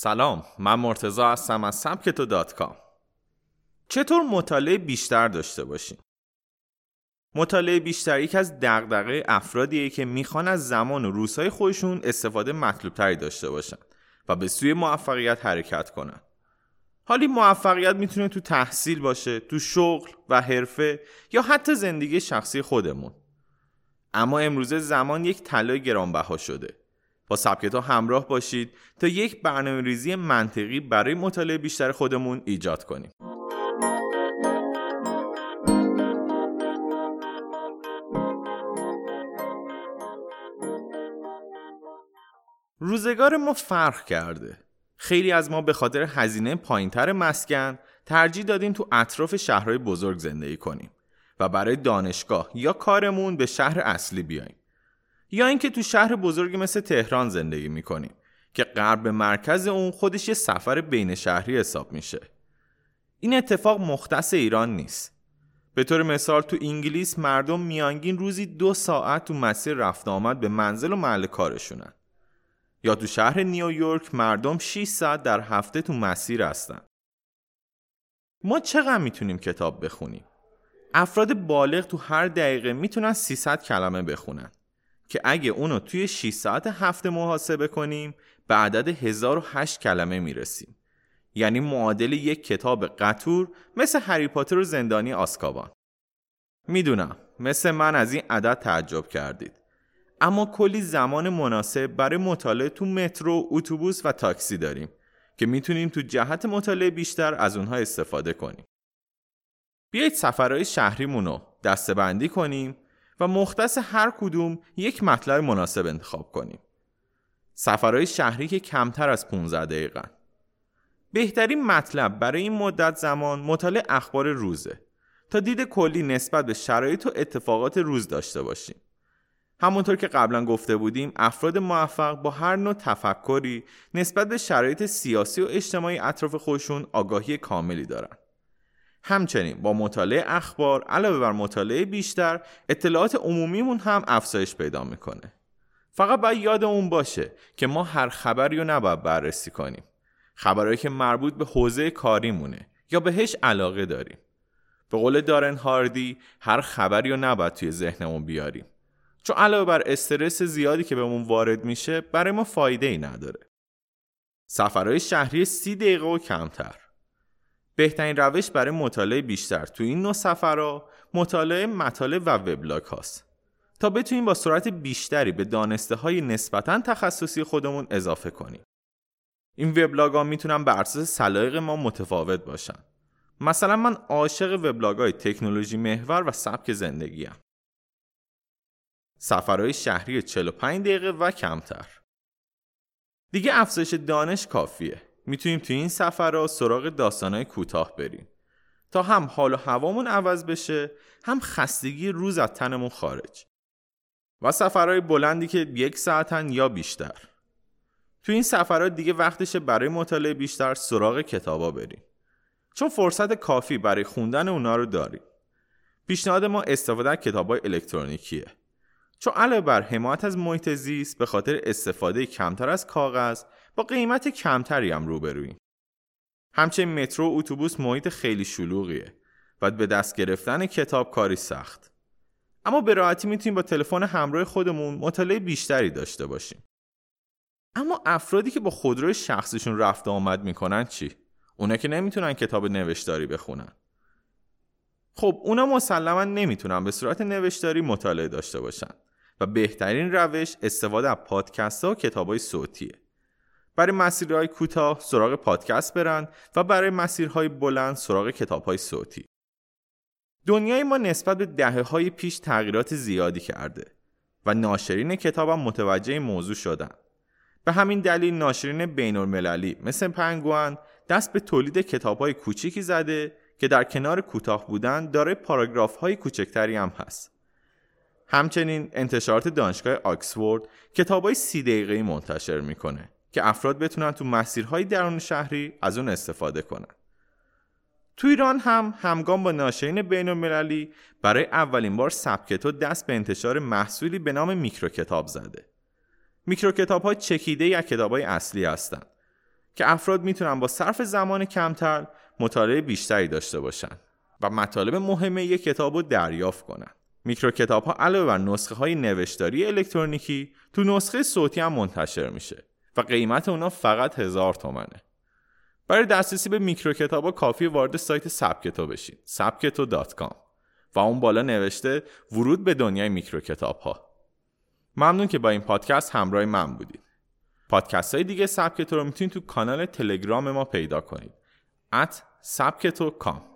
سلام من مرتزا هستم از سبکتو دات کام چطور مطالعه بیشتر داشته باشیم؟ مطالعه بیشتر یک از دغدغه افرادیه که می‌خوان از زمان و روزهای خودشون استفاده مطلوبتری داشته باشن و به سوی موفقیت حرکت کنن. حالی موفقیت می‌تونه تو تحصیل باشه، تو شغل و حرفه یا حتی زندگی شخصی خودمون. اما امروزه زمان یک طلای گرانبها شده با سبکت ها همراه باشید تا یک برنامه ریزی منطقی برای مطالعه بیشتر خودمون ایجاد کنیم. روزگار ما فرق کرده. خیلی از ما به خاطر هزینه پایینتر مسکن ترجیح دادیم تو اطراف شهرهای بزرگ زندگی کنیم و برای دانشگاه یا کارمون به شهر اصلی بیایم. یا اینکه تو شهر بزرگی مثل تهران زندگی می‌کنیم که غرب مرکز اون خودش یه سفر بین شهری حساب میشه. این اتفاق مختص ایران نیست. به طور مثال تو انگلیس مردم میانگین روزی دو ساعت تو مسیر رفت آمد به منزل و محل کارشونن. یا تو شهر نیویورک مردم 6 ساعت در هفته تو مسیر هستن. ما چقدر می‌تونیم کتاب بخونیم؟ افراد بالغ تو هر دقیقه می‌تونن 300 کلمه بخونن. که اگه اونو توی 6 ساعت هفته محاسبه کنیم به عدد 1008 کلمه می‌رسیم. یعنی معادل یک کتاب قطور مثل هری پاتر و زندانی آسکابان. می‌دونم مثل من از این عدد تعجب کردید. اما کلی زمان مناسب برای مطالعه تو مترو، اتوبوس و تاکسی داریم که می‌تونیم تو جهت مطالعه بیشتر از اونها استفاده کنیم. بیایید سفرهای شهریمون رو دستبندی کنیم و مختص هر کدوم یک مطلب مناسب انتخاب کنیم. سفرهای شهری که کمتر از 15 دقیقه بهترین مطلب برای این مدت زمان مطالعه اخبار روزه تا دید کلی نسبت به شرایط و اتفاقات روز داشته باشیم. همونطور که قبلا گفته بودیم افراد موفق با هر نوع تفکری نسبت به شرایط سیاسی و اجتماعی اطراف خودشون آگاهی کاملی دارن. همچنین با مطالعه اخبار علاوه بر مطالعه بیشتر اطلاعات عمومیمون هم افزایش پیدا می‌کنه. فقط باید یادمون باشه که ما هر خبری رو نباید بررسی کنیم. خبرهایی که مربوط به حوزه کاریمونه یا بهش علاقه داریم. به قول دارن هاردی هر خبری رو نباید توی ذهنمون بیاریم. چون علاوه بر استرس زیادی که بهمون وارد میشه برای ما فایده ای نداره. سفرهای شهری سی دقیقه و کمتر. بهترین روش برای مطالعه بیشتر تو این نوع سفرها مطالعه مطالب و وبلاگ هاست تا بتونیم با سرعت بیشتری به دانسته های نسبتا تخصصی خودمون اضافه کنیم. این وبلاگ ها می‌تونن بر اساس سلایق ما متفاوت باشن. مثلا من عاشق وبلاگ های تکنولوژی محور و سبک زندگی ام. سفرهای شهری 45 دقیقه و کمتر. دیگه افزایش دانش کافیه. می‌تونیم تو این سفرها سراغ داستانهای کوتاه بریم. تا هم حال و هوامون عوض بشه هم خستگی روز از تنمون خارج. و سفرهای بلندی که یک ساعتن یا بیشتر. تو این سفرها دیگه وقتشه برای مطالعه بیشتر سراغ کتابا بریم. چون فرصت کافی برای خوندن اونا رو داریم. پیشنهاد ما استفاده از کتابای الکترونیکیه. چون علاوه بر حمایت از محیط زیست به خاطر استفاده کمتر از کاغذ با قیمت کمتری هم روبرویم. همچنین مترو و اتوبوس محیط خیلی شلوغیه و به دست گرفتن کتاب کاری سخت. اما به راحتی می‌تونیم با تلفن همراه خودمون مطالعه بیشتری داشته باشیم. اما افرادی که با خودروی شخصیشون رفت آمد می‌کنن چی؟ اونا که نمی‌تونن کتاب نوشتاری بخونن. خب اونا مسلما نمی‌تونن به صورت نوشتاری مطالعه داشته باشن و بهترین روش استفاده از پادکست ها و کتاب های صوتیه. برای مسیرهای کوتاه سراغ پادکست برن و برای مسیرهای بلند سراغ کتابهای صوتی. دنیای ما نسبت به دهه های پیش تغییرات زیادی کرده و ناشرین کتابم متوجه موضوع شدن. به همین دلیل ناشرین بین المللی مثل پنگوان دست به تولید کتاب های کوچیکی زده که در کنار کوتاه بودن داره پاراگراف های کوچکتری هم هست. همچنین انتشارات دانشگاه آکسفورد کتاب های سی دقیقه منتشر می‌کنه که افراد بتونن تو مسیرهای درون شهری از اون استفاده کنن. تو ایران هم همگام با ناشرین بین المللی برای اولین بار سبکتو دست به انتشار محصولی به نام میکرو کتاب زده. میکرو کتاب های چکیده یا کتاب های اصلی هستند که افراد می‌تونن با صرف زمان کمتر مطالعه بیشتری داشته باشن و مطالب مهم یک کتاب رو دریافت کنن. میکرو کتاب ها علاوه بر نسخه های نوشتاری الکترونیکی تو نسخه صوتی هم منتشر میشه و قیمت اونا فقط هزار تومنه. برای دسترسی به میکرو کتاب ها کافی وارد سایت سبکتو بشید سبکتو.com و اون بالا نوشته ورود به دنیای میکرو کتاب ها. ممنون که با این پادکست همراه من بودید. پادکست های دیگه سبکتو رو می‌تونید تو کانال تلگرام ما پیدا کنید. at سبکتو کام